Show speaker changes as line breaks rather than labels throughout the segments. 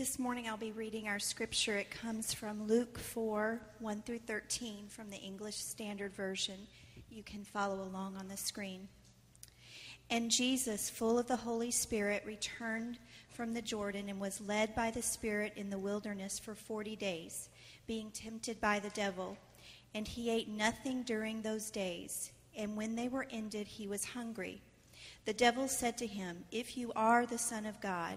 This morning I'll be reading our scripture. It comes from Luke 4 1 through 13 from the English Standard Version. You can follow along on the screen. And Jesus, full of the Holy Spirit, returned from the Jordan and was led by the Spirit in the wilderness for 40 days, being tempted by the devil. And he ate nothing during those days. And when they were ended, he was hungry. The devil said to him, If you are the Son of God,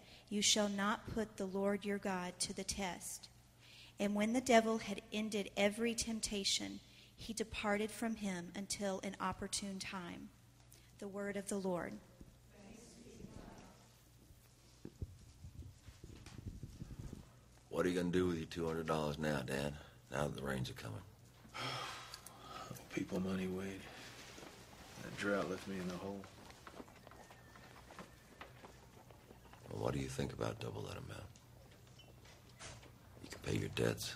you shall not put the Lord your God to the test. And when the devil had ended every temptation, he departed from him until an opportune time. The word of the Lord.
What are you going to do with your $200 now, Dan, now that the rains are coming?
People money, Wade. That drought left me in the hole.
Well, what do you think about double that amount? You can pay your debts,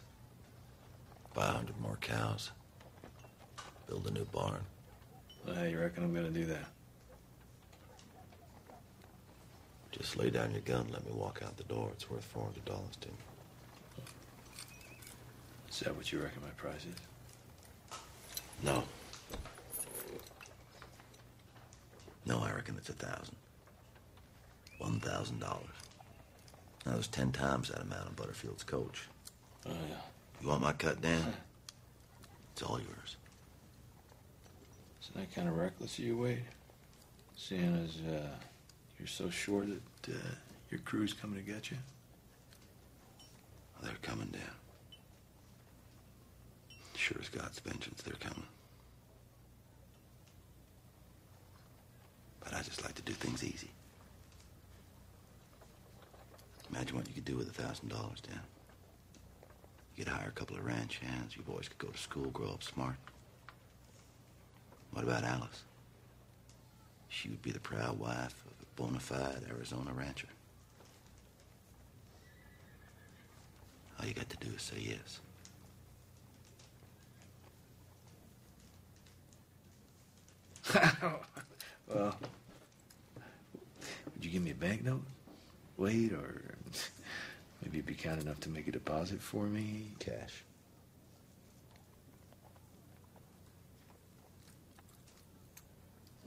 buy a hundred more cows, build a new barn.
Well, you reckon I'm gonna do that?
Just lay down your gun and let me walk out the door. It's worth $400 to me.
Is that what you reckon my price is?
No. No, I reckon it's a thousand. $1,000. That was 10 times that amount of Butterfield's coach.
Oh, yeah.
You want my cut, Dan? It's all yours.
Isn't that kind of reckless of you, Wade? Seeing as uh, you're so sure that uh, your crew's coming to get you?
They're coming down. Sure as God's vengeance, they're coming. But I just like to do things easy. Imagine what you could do with a thousand dollars, Dan. You could hire a couple of ranch hands. You boys could go to school, grow up smart. What about Alice? She would be the proud wife of a bona fide Arizona rancher. All you got to do is say yes.
well, would you give me a banknote, Wade, or maybe you'd be kind enough to make a deposit for me?
Cash.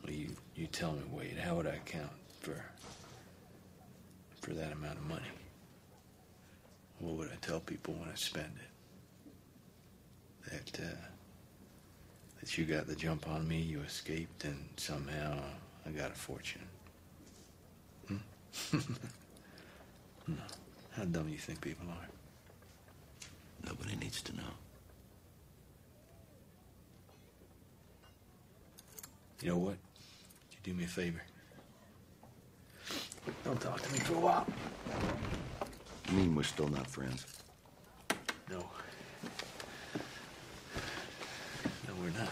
Well, you, you tell me, Wade, how would I count for for that amount of money? What would I tell people when I spend it? That uh, that you got the jump on me, you escaped, and somehow I got a fortune. Hmm? no. How dumb do you think people are?
Nobody needs to know.
You know what? You do me a favor? Don't talk to me for a while.
You mean we're still not friends?
No. No, we're not.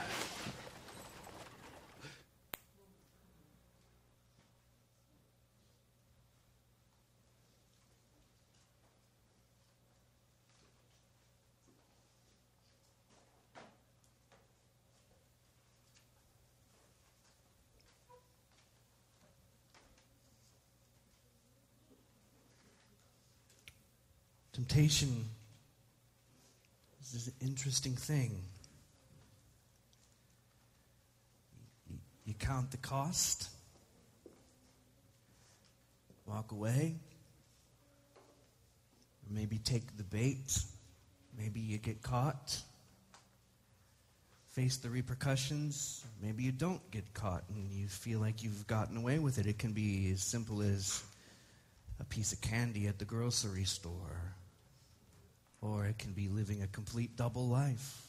Temptation is an interesting thing. You, count the cost, walk away, maybe take the bait. Maybe you get caught. Face the repercussions. Maybe you don't get caught and you feel like you've gotten away with it. It can be as simple as a piece of candy at the grocery store, or it can be living a complete double life.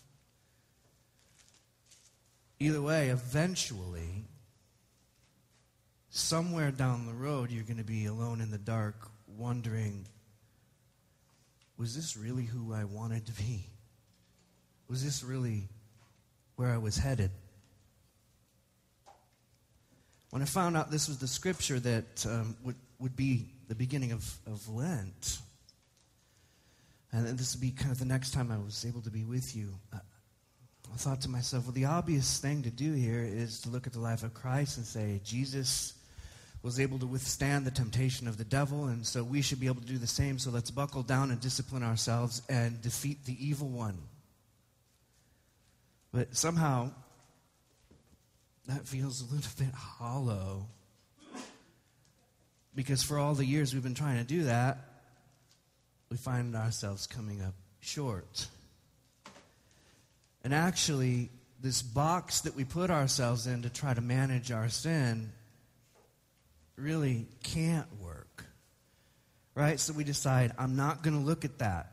Either way, eventually, somewhere down the road, you're going to be alone in the dark, wondering was this really who I wanted to be? Was this really where I was headed? When I found out this was the scripture that um, would, would be the beginning of, of Lent, and this would be kind of the next time I was able to be with you, uh, I thought to myself, well, the obvious thing to do here is to look at the life of Christ and say, Jesus was able to withstand the temptation of the devil, and so we should be able to do the same. So let's buckle down and discipline ourselves and defeat the evil one. But somehow, that feels a little bit hollow. Because for all the years we've been trying to do that, we find ourselves coming up short. And actually, this box that we put ourselves in to try to manage our sin really can't work. Right? So we decide, I'm not going to look at that.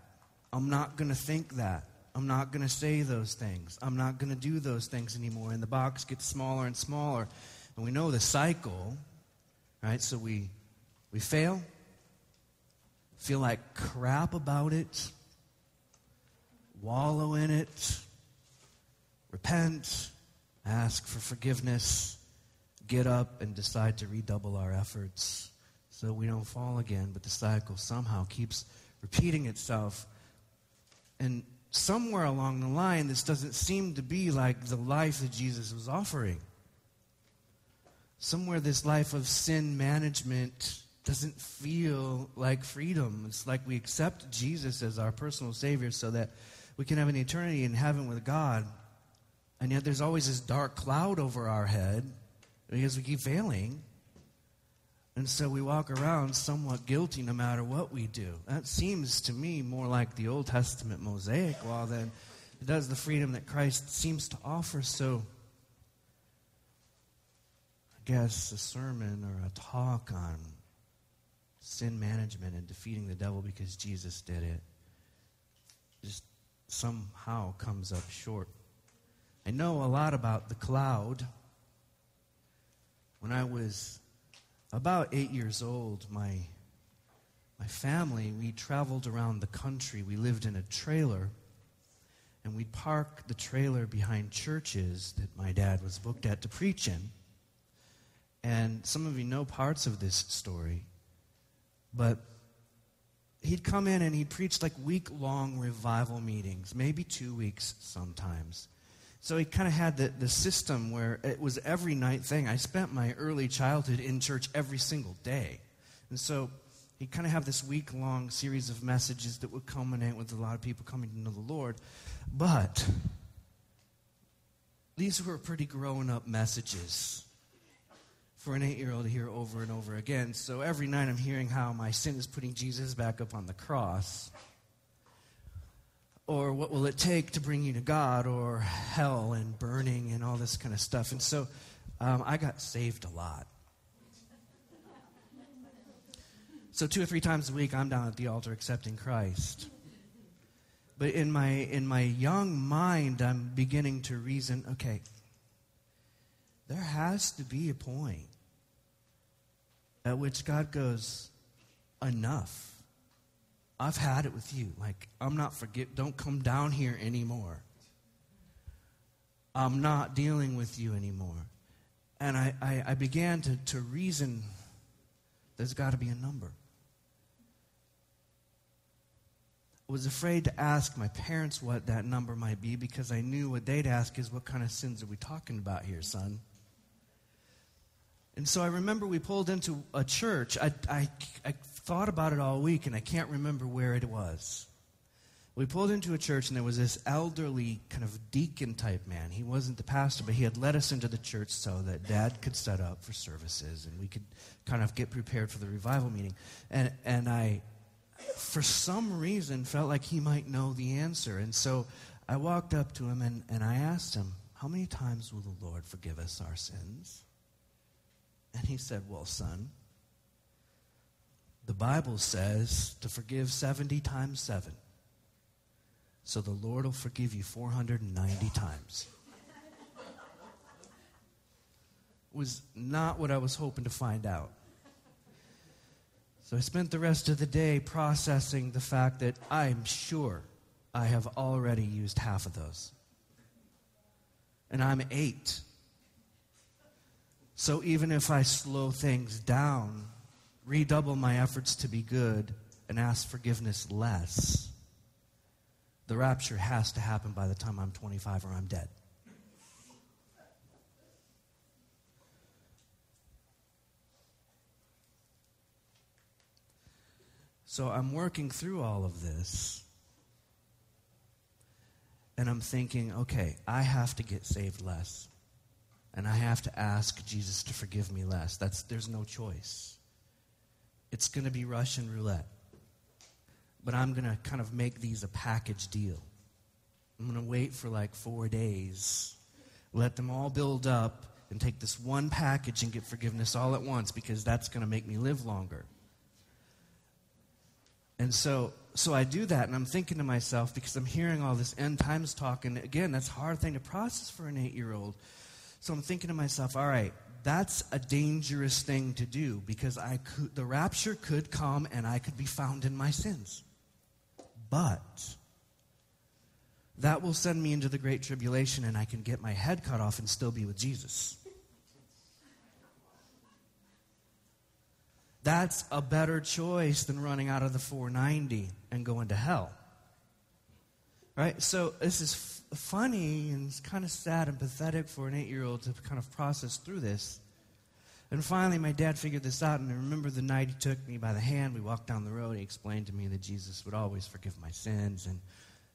I'm not going to think that. I'm not going to say those things. I'm not going to do those things anymore. And the box gets smaller and smaller. And we know the cycle, right? So we, we fail, feel like crap about it, wallow in it, repent, ask for forgiveness, get up and decide to redouble our efforts so we don't fall again, but the cycle somehow keeps repeating itself. And somewhere along the line, this doesn't seem to be like the life that Jesus was offering. Somewhere, this life of sin management doesn't feel like freedom. It's like we accept Jesus as our personal Savior so that we can have an eternity in heaven with God. And yet, there's always this dark cloud over our head because we keep failing. And so we walk around somewhat guilty no matter what we do. That seems to me more like the Old Testament Mosaic law than it does the freedom that Christ seems to offer. So I guess a sermon or a talk on sin management and defeating the devil because Jesus did it just somehow comes up short. I know a lot about the cloud when I was about eight years old, my, my family, we traveled around the country. We lived in a trailer, and we'd park the trailer behind churches that my dad was booked at to preach in. And some of you know parts of this story, but he'd come in and he'd preach like week long revival meetings, maybe two weeks sometimes. So he kind of had the, the system where it was every night thing. I spent my early childhood in church every single day. And so he kind of have this week long series of messages that would culminate with a lot of people coming to know the Lord. But these were pretty grown up messages for an eight year old to hear over and over again. So every night I'm hearing how my sin is putting Jesus back up on the cross or what will it take to bring you to God, or hell and burning and all this kind of stuff. And so um, I got saved a lot. So two or three times a week, I'm down at the altar accepting Christ. But in my in my young mind, I'm beginning to reason. Okay, there has to be a point at which God goes, enough. I've had it with you. Like, I'm not forgive. Don't come down here anymore. I'm not dealing with you anymore. And I, I, I began to, to reason there's got to be a number. I was afraid to ask my parents what that number might be because I knew what they'd ask is, What kind of sins are we talking about here, son? And so I remember we pulled into a church. I, I, I thought about it all week and I can't remember where it was. We pulled into a church and there was this elderly kind of deacon type man. He wasn't the pastor, but he had led us into the church so that dad could set up for services and we could kind of get prepared for the revival meeting. And, and I, for some reason, felt like he might know the answer. And so I walked up to him and, and I asked him, How many times will the Lord forgive us our sins? And he said, Well, son, the Bible says to forgive 70 times 7. So the Lord will forgive you 490 times. was not what I was hoping to find out. So I spent the rest of the day processing the fact that I'm sure I have already used half of those. And I'm eight. So even if I slow things down, redouble my efforts to be good, and ask forgiveness less, the rapture has to happen by the time I'm 25 or I'm dead. So I'm working through all of this. And I'm thinking, okay, I have to get saved less. And I have to ask Jesus to forgive me less. That's, there's no choice. It's going to be Russian roulette. But I'm going to kind of make these a package deal. I'm going to wait for like four days, let them all build up, and take this one package and get forgiveness all at once because that's going to make me live longer. And so, so I do that, and I'm thinking to myself, because I'm hearing all this end times talk, and again, that's a hard thing to process for an eight year old. So I'm thinking to myself, all right, that's a dangerous thing to do because I could, the rapture could come and I could be found in my sins. But that will send me into the great tribulation and I can get my head cut off and still be with Jesus. That's a better choice than running out of the 490 and going to hell. Right? So this is funny and it's kind of sad and pathetic for an eight year old to kind of process through this. And finally, my dad figured this out, and I remember the night he took me by the hand. We walked down the road. He explained to me that Jesus would always forgive my sins, and,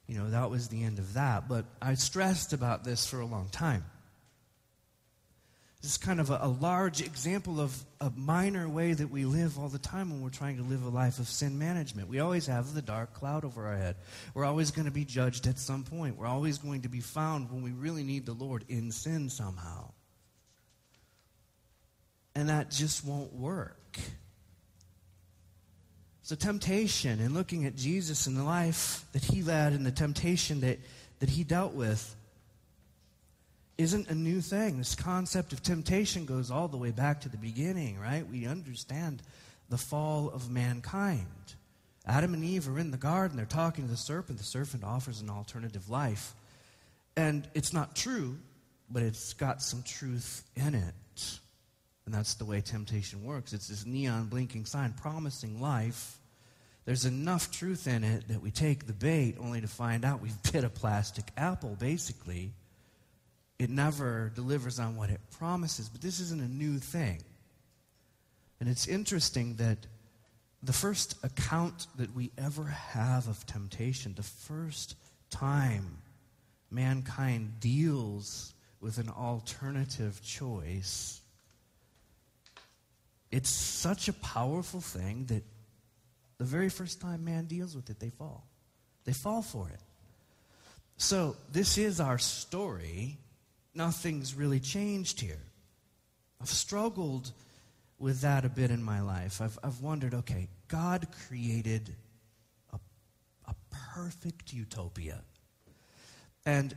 you know, that was the end of that. But I stressed about this for a long time. This is kind of a, a, large example of a minor way that we live all the time when we're trying to live a life of sin management. We always have the dark cloud over our head. We're always going to be judged at some point. We're always going to be found when we really need the Lord in sin somehow. And that just won't work. So, temptation and looking at Jesus and the life that he led and the temptation that, that he dealt with isn't a new thing. This concept of temptation goes all the way back to the beginning, right? We understand the fall of mankind. Adam and Eve are in the garden. They're talking to the serpent. The serpent offers an alternative life. And it's not true, but it's got some truth in it. And that's the way temptation works. It's this neon blinking sign promising life. There's enough truth in it that we take the bait only to find out we've bit a plastic apple, basically it never delivers on what it promises. But this isn't a new thing. And it's interesting that the first account that we ever have of temptation, the first time mankind deals with an alternative choice, it's such a powerful thing that the very first time man deals with it, they fall. They fall for it. So, this is our story nothing's really changed here. I've struggled with that a bit in my life. I've, I've wondered okay, God created a, a perfect utopia. And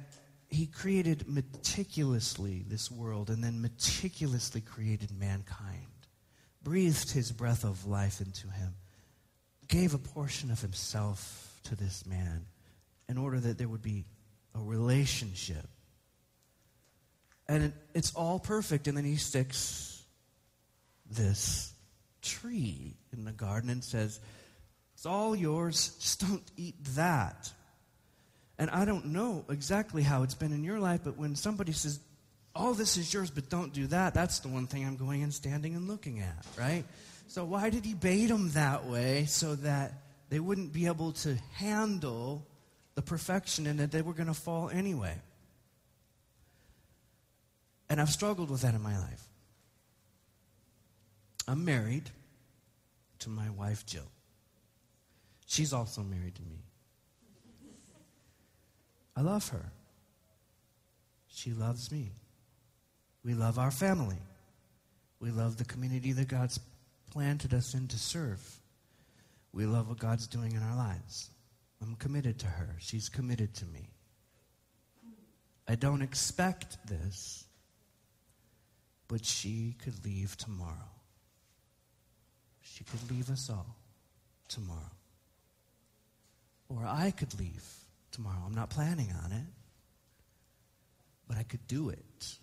he created meticulously this world and then meticulously created mankind, breathed his breath of life into him, gave a portion of himself to this man in order that there would be a relationship and it, it's all perfect. And then he sticks this tree in the garden and says, It's all yours, just don't eat that. And I don't know exactly how it's been in your life, but when somebody says, All this is yours, but don't do that, that's the one thing I'm going and standing and looking at, right? So why did he bait them that way so that they wouldn't be able to handle the perfection and that they were going to fall anyway? And I've struggled with that in my life. I'm married to my wife, Jill. She's also married to me. I love her. She loves me. We love our family. We love the community that God's planted us in to serve. We love what God's doing in our lives. I'm committed to her. She's committed to me. I don't expect this, but she could leave tomorrow. She could leave us all tomorrow. Or I could leave tomorrow. I'm not planning on it, but I could do it.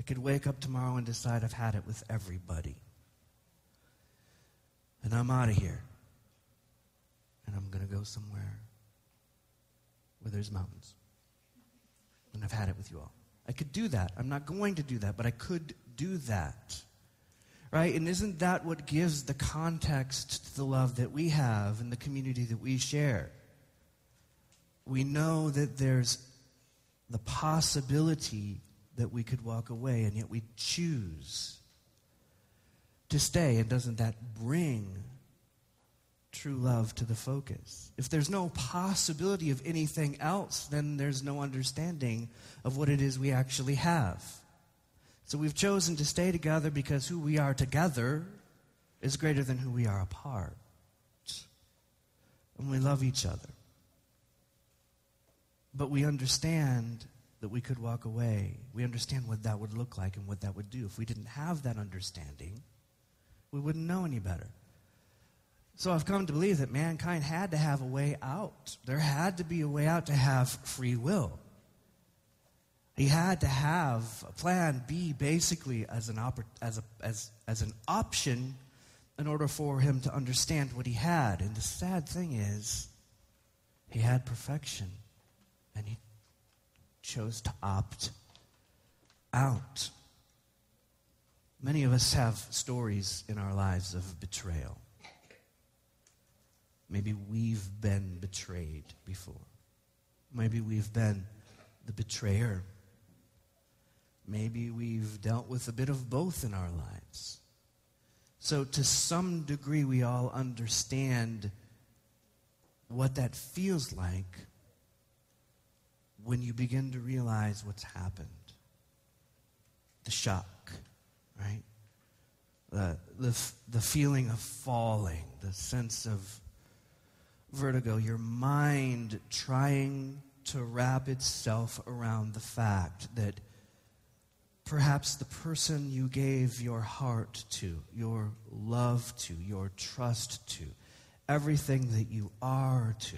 I could wake up tomorrow and decide I've had it with everybody. And I'm out of here. And I'm going to go somewhere where there's mountains. And I've had it with you all. I could do that. I'm not going to do that, but I could do that. Right? And isn't that what gives the context to the love that we have and the community that we share? We know that there's the possibility that we could walk away, and yet we choose to stay. And doesn't that bring true love to the focus? If there's no possibility of anything else, then there's no understanding of what it is we actually have. So we've chosen to stay together because who we are together is greater than who we are apart. And we love each other. But we understand that we could walk away. We understand what that would look like and what that would do. If we didn't have that understanding, we wouldn't know any better. So I've come to believe that mankind had to have a way out. There had to be a way out to have free will. He had to have a plan B basically as an, oppor- as, a, as, as an option in order for him to understand what he had. And the sad thing is, he had perfection and he chose to opt out. Many of us have stories in our lives of betrayal. Maybe we've been betrayed before. Maybe we've been the betrayer. Maybe we've dealt with a bit of both in our lives. So, to some degree, we all understand what that feels like when you begin to realize what's happened. The shock, right? The, the, the feeling of falling, the sense of vertigo, your mind trying to wrap itself around the fact that perhaps the person you gave your heart to, your love to, your trust to, everything that you are to,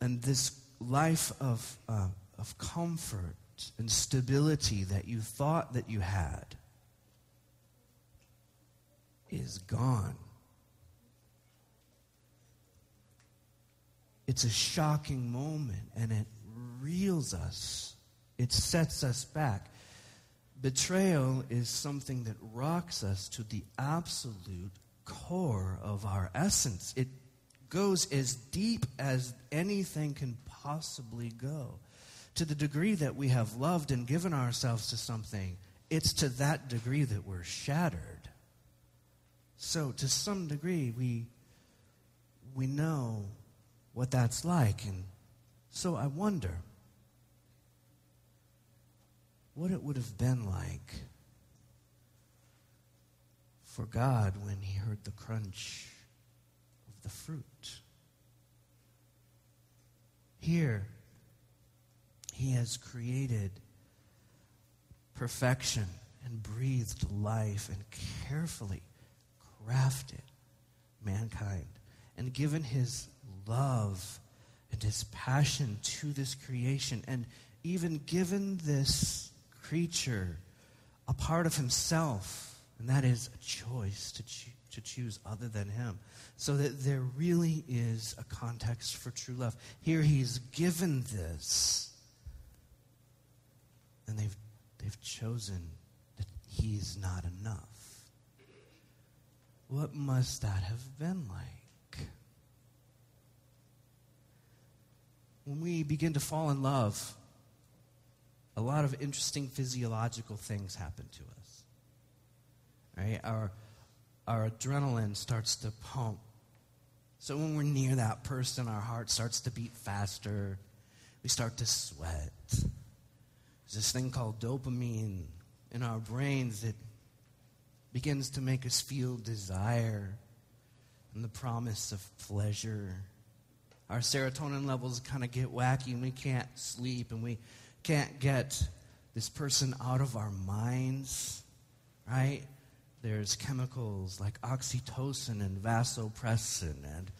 and this life of, uh, of comfort and stability that you thought that you had is gone. It's a shocking moment and it reels us, it sets us back. Betrayal is something that rocks us to the absolute core of our essence. It goes as deep as anything can possibly go. To the degree that we have loved and given ourselves to something, it's to that degree that we're shattered. So, to some degree, we, we know what that's like. And so I wonder what it would have been like for God when he heard the crunch of the fruit. Here, he has created perfection and breathed life and carefully crafted mankind and given his love and his passion to this creation and even given this creature a part of himself, and that is a choice to, cho- to choose other than him. So that there really is a context for true love. Here he's given this, and they've, they've chosen that he's not enough. What must that have been like? When we begin to fall in love, a lot of interesting physiological things happen to us. Right? Our, our adrenaline starts to pump So when we're near that person, our heart starts to beat faster. We start to sweat. There's this thing called dopamine in our brains that begins to make us feel desire and the promise of pleasure. Our serotonin levels kind of get wacky and we can't sleep and we can't get this person out of our minds, right? There's chemicals like oxytocin and vasopressin and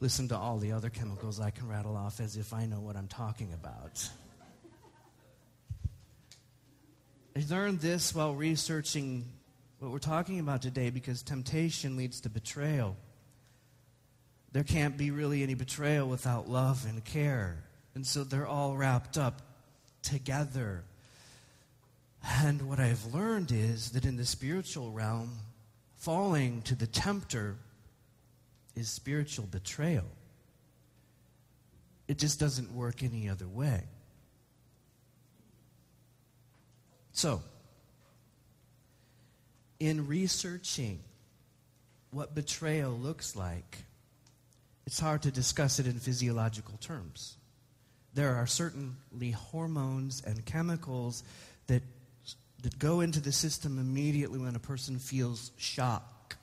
listen to all the other chemicals I can rattle off as if I know what I'm talking about. I learned this while researching what we're talking about today because temptation leads to betrayal. There can't be really any betrayal without love and care. And so they're all wrapped up together. And what I've learned is that in the spiritual realm, falling to the tempter is spiritual betrayal. It just doesn't work any other way. So, in researching what betrayal looks like, it's hard to discuss it in physiological terms. There are certainly hormones and chemicals that that go into the system immediately when a person feels shock.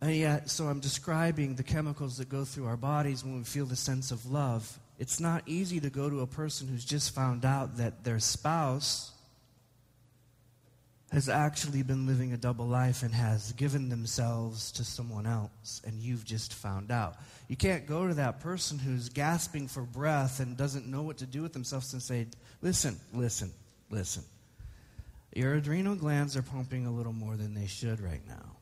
And yet, so I'm describing the chemicals that go through our bodies when we feel the sense of love. It's not easy to go to a person who's just found out that their spouse has actually been living a double life and has given themselves to someone else, and you've just found out. You can't go to that person who's gasping for breath and doesn't know what to do with themselves and say, Listen, listen, listen. Your adrenal glands are pumping a little more than they should right now.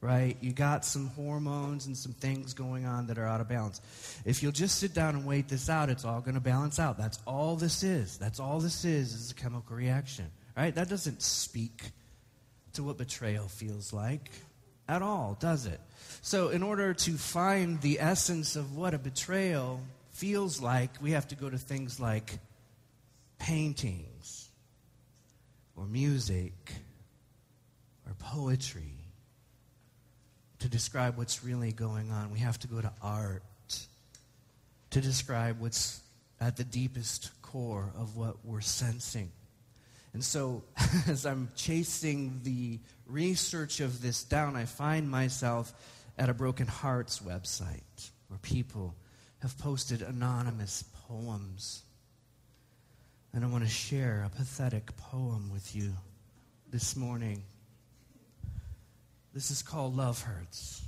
Right? You got some hormones and some things going on that are out of balance. If you'll just sit down and wait this out, it's all going to balance out. That's all this is. That's all this is, is a chemical reaction. Right? That doesn't speak to what betrayal feels like at all, does it? So, in order to find the essence of what a betrayal feels like, we have to go to things like paintings or music or poetry to describe what's really going on. We have to go to art to describe what's at the deepest core of what we're sensing. And so, as I'm chasing the research of this down, I find myself at a Broken Hearts website where people have posted anonymous poems and I want to share a pathetic poem with you this morning. This is called Love Hurts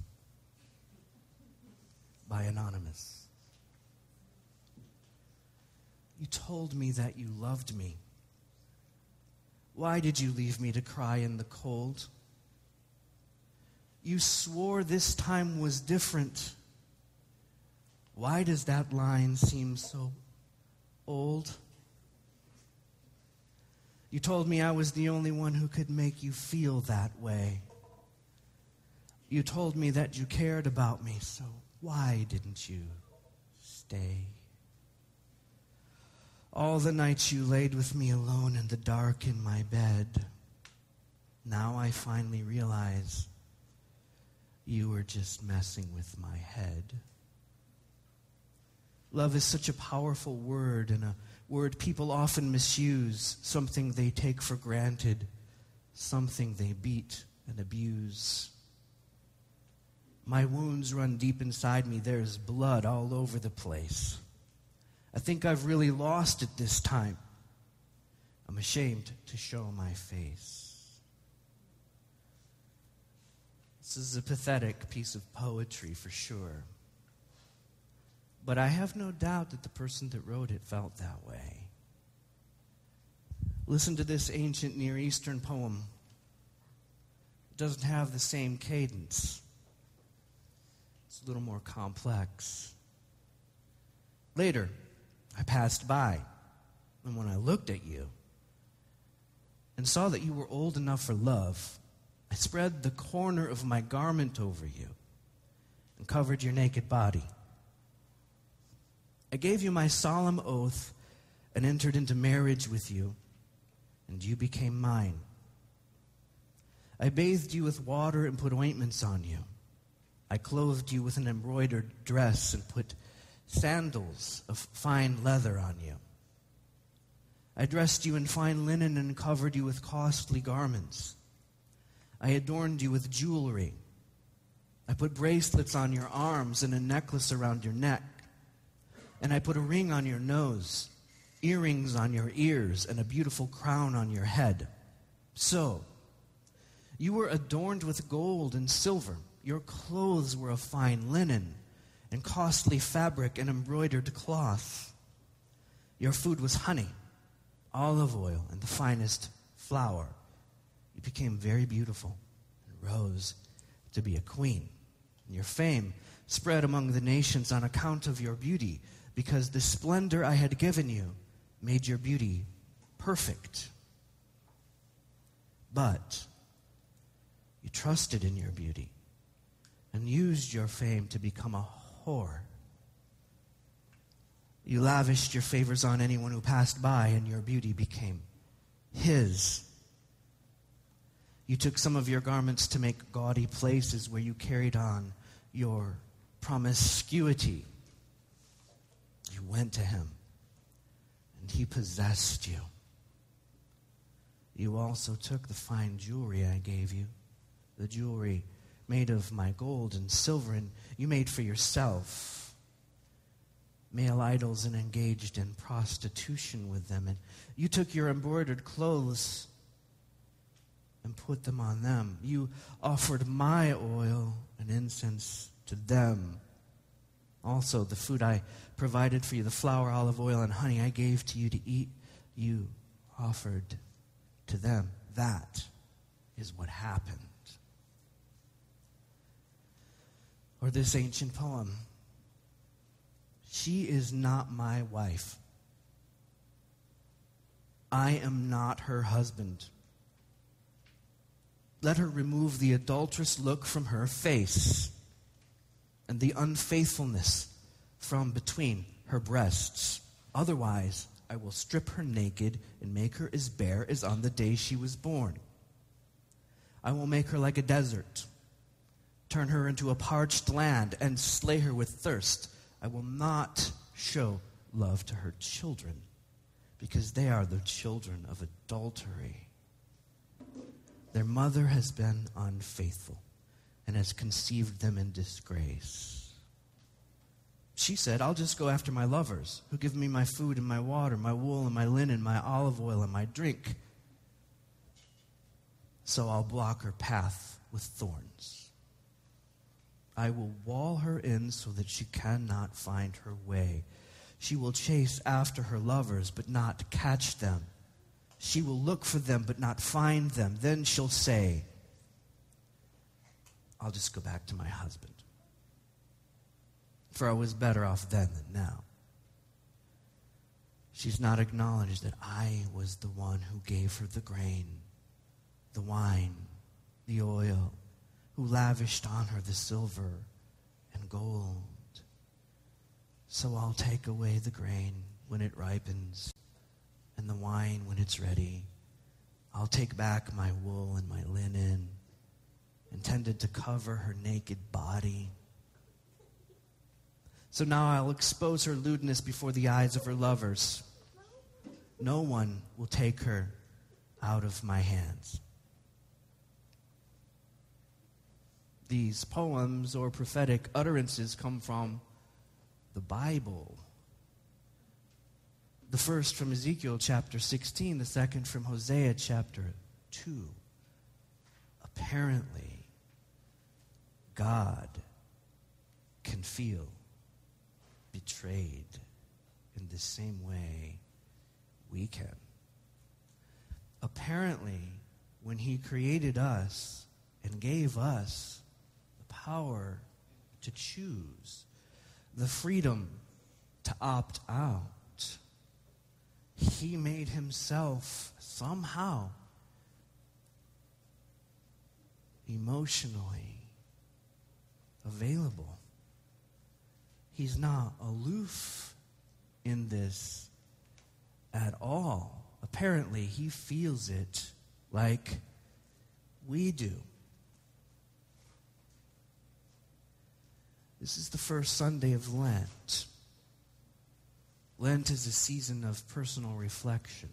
by Anonymous. You told me that you loved me. Why did you leave me to cry in the cold? You swore this time was different. Why does that line seem so old? You told me I was the only one who could make you feel that way. You told me that you cared about me, so why didn't you stay? All the nights you laid with me alone in the dark in my bed, now I finally realize you were just messing with my head. Love is such a powerful word and a word people often misuse, something they take for granted, something they beat and abuse. My wounds run deep inside me. There's blood all over the place. I think I've really lost it this time. I'm ashamed to show my face. This is a pathetic piece of poetry for sure. But I have no doubt that the person that wrote it felt that way. Listen to this ancient Near Eastern poem. It doesn't have the same cadence, it's a little more complex. Later, I passed by, and when I looked at you and saw that you were old enough for love, I spread the corner of my garment over you and covered your naked body. I gave you my solemn oath and entered into marriage with you, and you became mine. I bathed you with water and put ointments on you. I clothed you with an embroidered dress and put sandals of fine leather on you. I dressed you in fine linen and covered you with costly garments. I adorned you with jewelry. I put bracelets on your arms and a necklace around your neck. And I put a ring on your nose, earrings on your ears, and a beautiful crown on your head. So, you were adorned with gold and silver. Your clothes were of fine linen and costly fabric and embroidered cloth. Your food was honey, olive oil, and the finest flour. You became very beautiful and rose to be a queen. And your fame spread among the nations on account of your beauty, because the splendor I had given you made your beauty perfect. But you trusted in your beauty and used your fame to become a whore. You lavished your favors on anyone who passed by, and your beauty became his. You took some of your garments to make gaudy places where you carried on your promiscuity. You went to him, and he possessed you. You also took the fine jewelry I gave you, the jewelry made of my gold and silver, and you made for yourself male idols and engaged in prostitution with them. And you took your embroidered clothes and put them on them. You offered my oil and incense to them. Also, the food I provided for you, the flour, olive oil, and honey I gave to you to eat, you offered to them. That is what happened. Or this ancient poem. She is not my wife. I am not her husband. Let her remove the adulterous look from her face and the unfaithfulness from between her breasts. Otherwise, I will strip her naked and make her as bare as on the day she was born. I will make her like a desert turn her into a parched land, and slay her with thirst. I will not show love to her children, because they are the children of adultery. Their mother has been unfaithful and has conceived them in disgrace. She said, I'll just go after my lovers, who give me my food and my water, my wool and my linen, my olive oil and my drink. So I'll block her path with thorns. I will wall her in so that she cannot find her way. She will chase after her lovers, but not catch them. She will look for them, but not find them. Then she'll say, I'll just go back to my husband. For I was better off then than now. She's not acknowledged that I was the one who gave her the grain, the wine, the oil, who lavished on her the silver and gold. So I'll take away the grain when it ripens and the wine when it's ready. I'll take back my wool and my linen, intended to cover her naked body. So now I'll expose her lewdness before the eyes of her lovers. No one will take her out of my hands. These poems or prophetic utterances come from the Bible. The first from Ezekiel chapter 16, the second from Hosea chapter 2. Apparently, God can feel betrayed in the same way we can. Apparently, when He created us and gave us power to choose, the freedom to opt out. He made himself somehow emotionally available. He's not aloof in this at all. Apparently, he feels it like we do. This is the first Sunday of Lent. Lent is a season of personal reflection,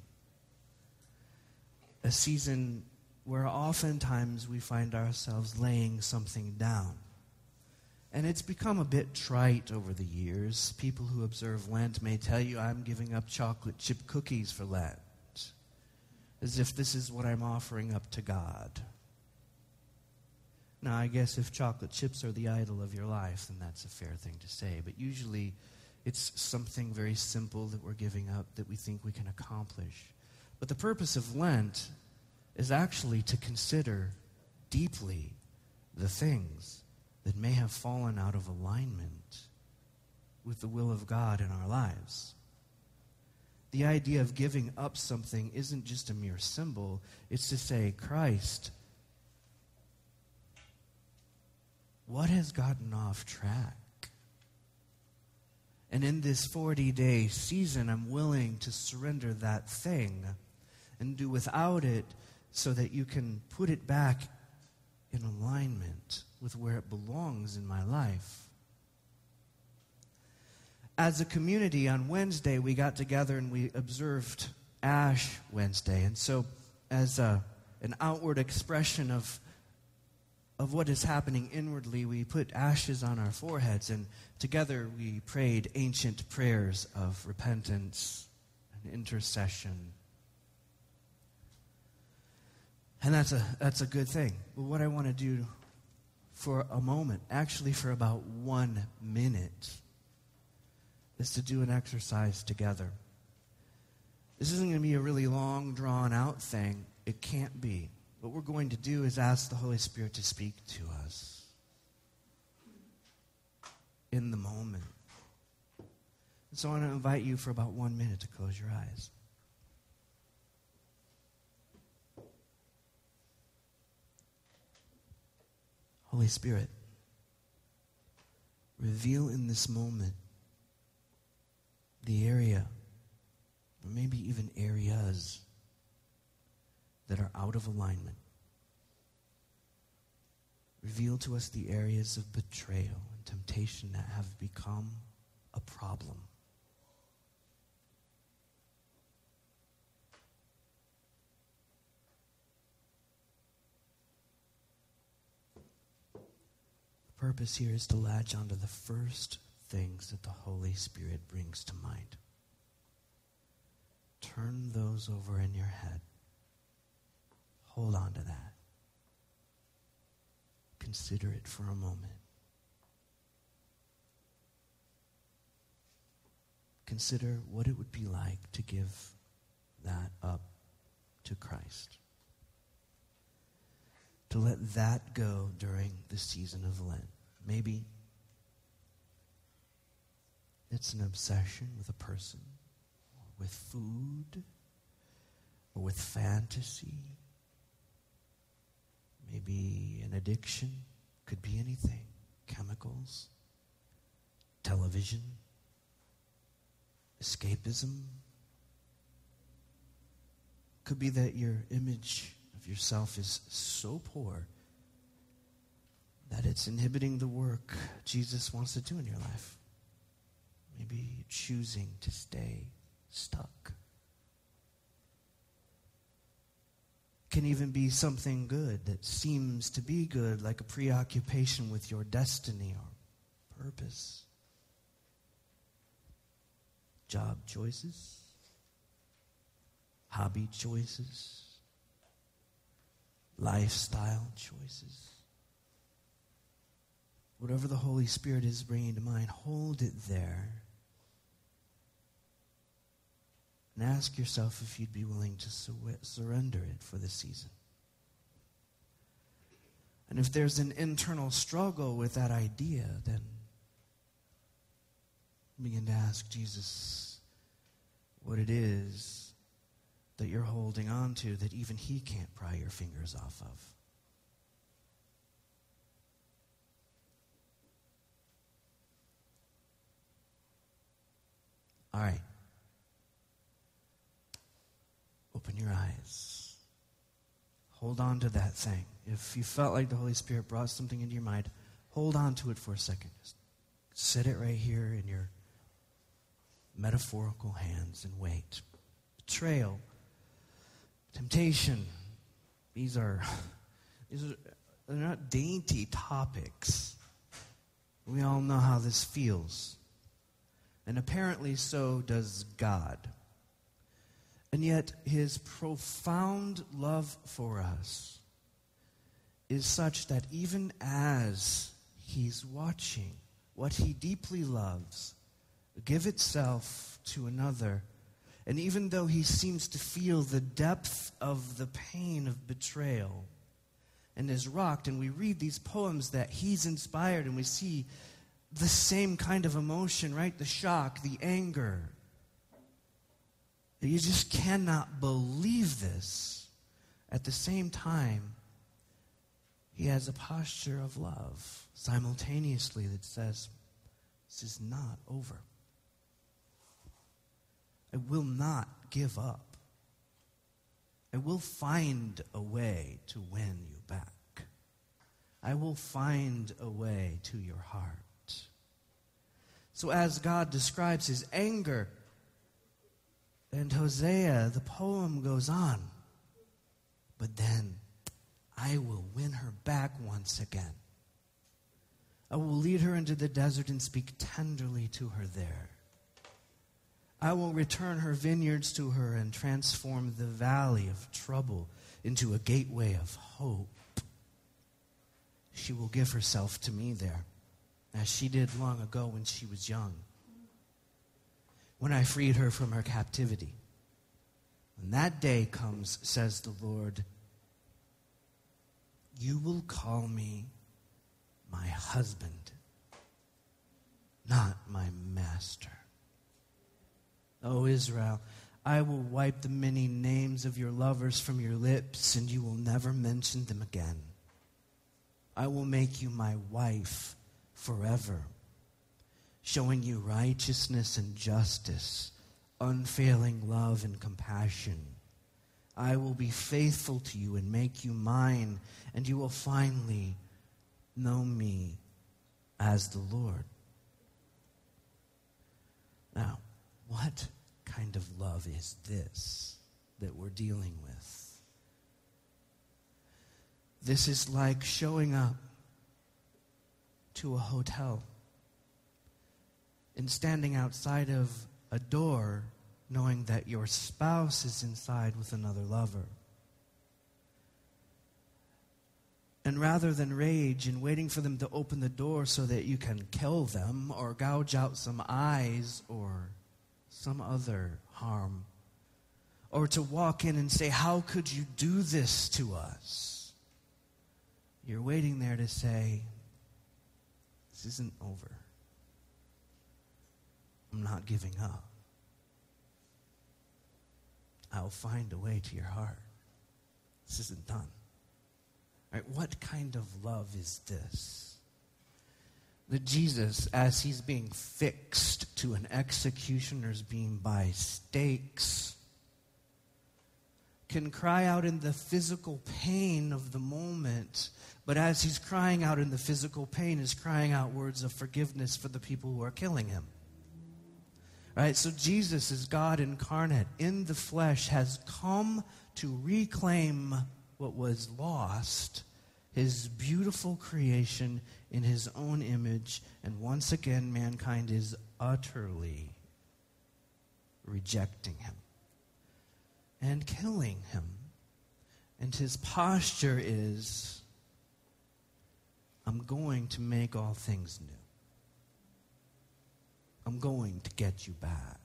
a season where oftentimes we find ourselves laying something down. And it's become a bit trite over the years. People who observe Lent may tell you, I'm giving up chocolate chip cookies for Lent, as if this is what I'm offering up to God. Now, I guess if chocolate chips are the idol of your life, then that's a fair thing to say. But usually, it's something very simple that we're giving up that we think we can accomplish. But the purpose of Lent is actually to consider deeply the things that may have fallen out of alignment with the will of God in our lives. The idea of giving up something isn't just a mere symbol, it's to say, Christ, what has gotten off track? And in this 40 day season, I'm willing to surrender that thing and do without it so that you can put it back in alignment with where it belongs in my life. As a community on Wednesday, we got together and we observed Ash Wednesday. And so, as a, an outward expression of of what is happening inwardly, we put ashes on our foreheads and together we prayed ancient prayers of repentance and intercession. And that's a, that's a good thing. But what I want to do for a moment, actually for about one minute, is to do an exercise together. This isn't going to be a really long, drawn out thing. It can't be. What we're going to do is ask the Holy Spirit to speak to us in the moment. And so I want to invite you for about one minute to close your eyes. Holy Spirit, reveal in this moment the area, or maybe even areas that are out of alignment. Reveal to us the areas of betrayal and temptation that have become a problem. The purpose here is to latch onto the first things that the Holy Spirit brings to mind. Turn those over in your head. Hold on to that. Consider it for a moment. Consider what it would be like to give that up to Christ. To let that go during the season of Lent. Maybe it's an obsession with a person, or with food, or with fantasy maybe an addiction, could be anything chemicals, television, escapism. Could be that your image of yourself is so poor that it's inhibiting the work Jesus wants to do in your life. Maybe choosing to stay stuck. Can even be something good that seems to be good, like a preoccupation with your destiny or purpose. Job choices, hobby choices, lifestyle choices. Whatever the Holy Spirit is bringing to mind, hold it there And ask yourself if you'd be willing to su- surrender it for the season. And if there's an internal struggle with that idea, then begin to ask Jesus what it is that you're holding on to that even He can't pry your fingers off of. All right. Open your eyes. Hold on to that thing. If you felt like the Holy Spirit brought something into your mind, hold on to it for a second. Just Set it right here in your metaphorical hands and wait. Betrayal, temptation, these are, these are they're not dainty topics. We all know how this feels. And apparently, so does God. And yet, his profound love for us is such that even as he's watching what he deeply loves give itself to another, and even though he seems to feel the depth of the pain of betrayal and is rocked, and we read these poems that he's inspired, and we see the same kind of emotion, right? The shock, the anger. You just cannot believe this. At the same time, he has a posture of love simultaneously that says, This is not over. I will not give up. I will find a way to win you back. I will find a way to your heart. So, as God describes his anger, and Hosea, the poem goes on. But then I will win her back once again. I will lead her into the desert and speak tenderly to her there. I will return her vineyards to her and transform the valley of trouble into a gateway of hope. She will give herself to me there as she did long ago when she was young, when I freed her from her captivity. When that day comes, says the Lord, you will call me my husband, not my master. O Israel, I will wipe the many names of your lovers from your lips, and you will never mention them again. I will make you my wife forever, showing you righteousness and justice, unfailing love and compassion. I will be faithful to you and make you mine, and you will finally know me as the Lord. Now, what kind of love is this that we're dealing with? This is like showing up to a hotel and standing outside of a door knowing that your spouse is inside with another lover. And rather than rage and waiting for them to open the door so that you can kill them or gouge out some eyes or some other harm, or to walk in and say, How could you do this to us? You're waiting there to say, this isn't over. I'm not giving up. I'll find a way to your heart. This isn't done. Right? What kind of love is this? That Jesus, as he's being fixed to an executioner's beam by stakes, can cry out in the physical pain of the moment but as he's crying out in the physical pain, is crying out words of forgiveness for the people who are killing him. Right? So Jesus is God incarnate in the flesh, has come to reclaim what was lost, his beautiful creation in his own image, and once again mankind is utterly rejecting him and killing him. And his posture is I'm going to make all things new. I'm going to get you back.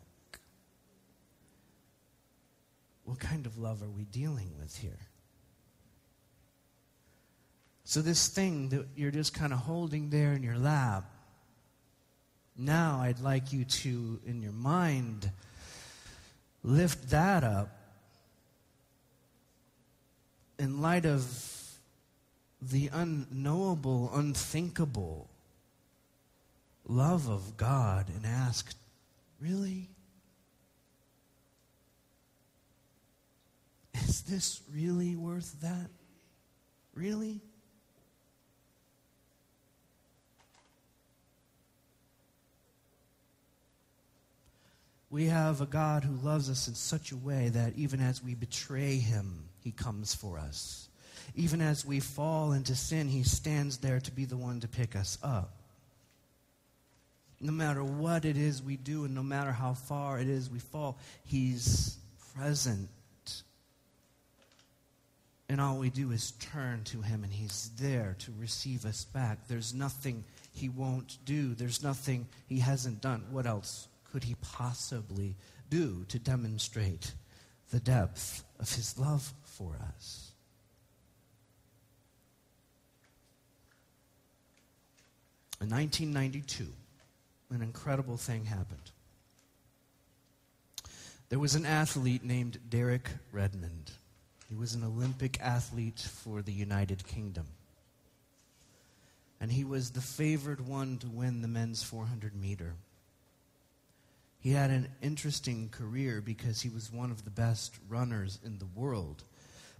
What kind of love are we dealing with here? So, this thing that you're just kind of holding there in your lap, now I'd like you to, in your mind, lift that up in light of the unknowable, unthinkable love of God and ask, Really? Is this really worth that? Really? We have a God who loves us in such a way that even as we betray him, he comes for us. Even as we fall into sin, he stands there to be the one to pick us up. No matter what it is we do, and no matter how far it is we fall, he's present. And all we do is turn to him, and he's there to receive us back. There's nothing he won't do, there's nothing he hasn't done. What else could he possibly do to demonstrate the depth of his love for us? In 1992, an incredible thing happened. There was an athlete named Derek Redmond. He was an Olympic athlete for the United Kingdom. And he was the favored one to win the men's 400 meter. He had an interesting career because he was one of the best runners in the world.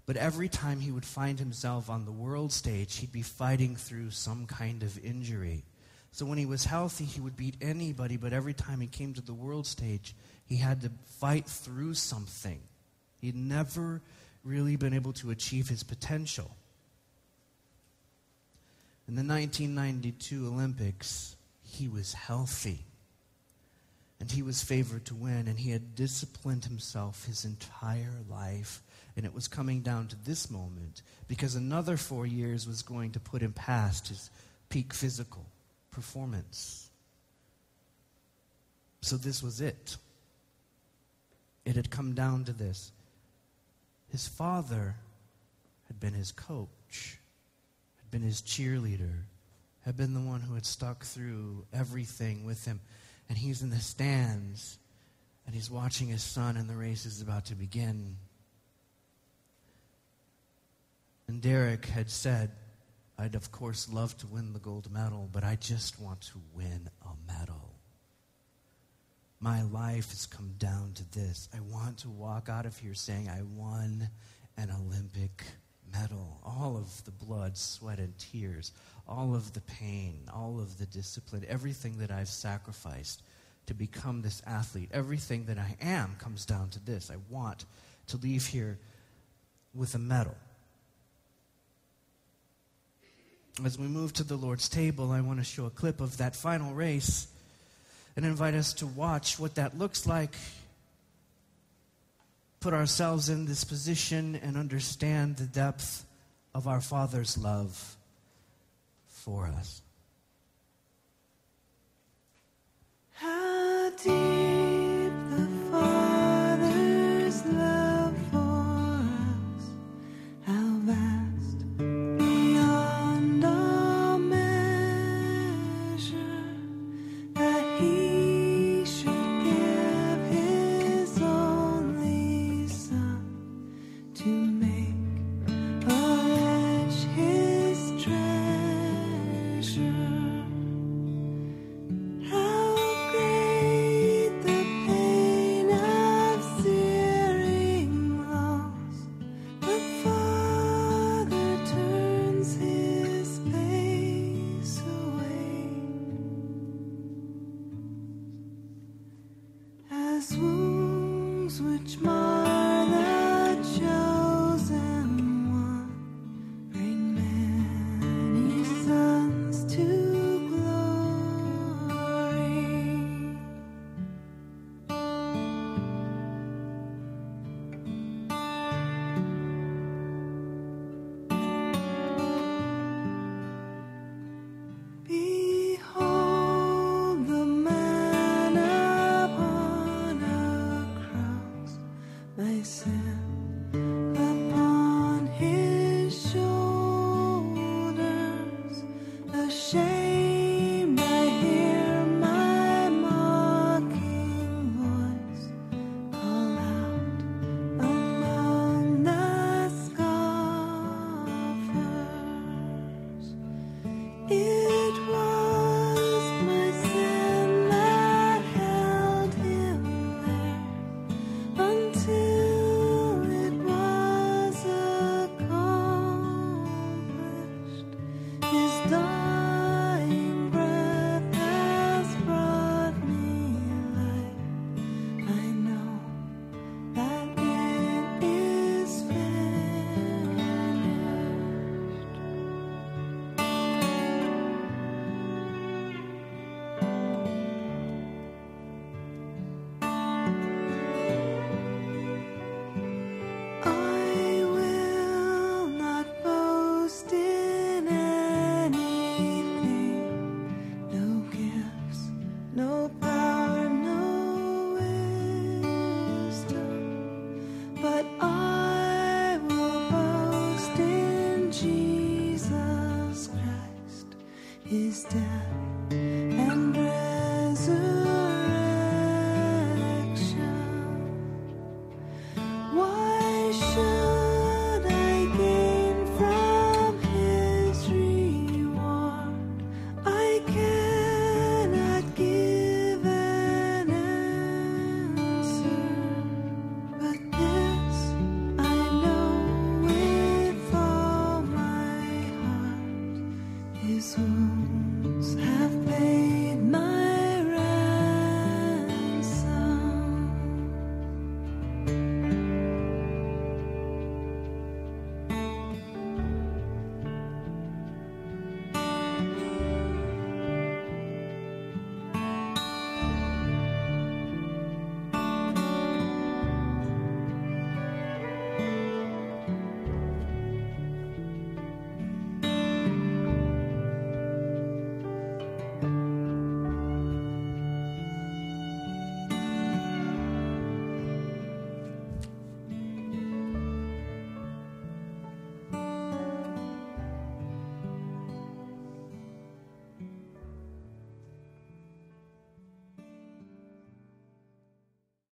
But every time he would find himself on the world stage, he'd be fighting through some kind of injury. So when he was healthy, he would beat anybody, but every time he came to the world stage, he had to fight through something. He'd never really been able to achieve his potential. In the 1992 Olympics, he was healthy and he was favored to win, and he had disciplined himself his entire life. And it was coming down to this moment because another four years was going to put him past his peak physical performance. So this was it. It had come down to this. His father had been his coach, had been his cheerleader, had been the one who had stuck through everything with him and he's in the stands and he's watching his son and the race is about to begin. And Derek had said, I'd of course love to win the gold medal, but I just want to win a medal. My life has come down to this. I want to walk out of here saying I won an Olympic medal. All of the blood, sweat, and tears, all of the pain, all of the discipline, everything that I've sacrificed to become this athlete, everything that I am comes down to this. I want to leave here with a medal. As we move to the Lord's table, I want to show a clip of that final race and invite us to watch what that looks like put ourselves in this position and understand the depth of our Father's love for us.
How deep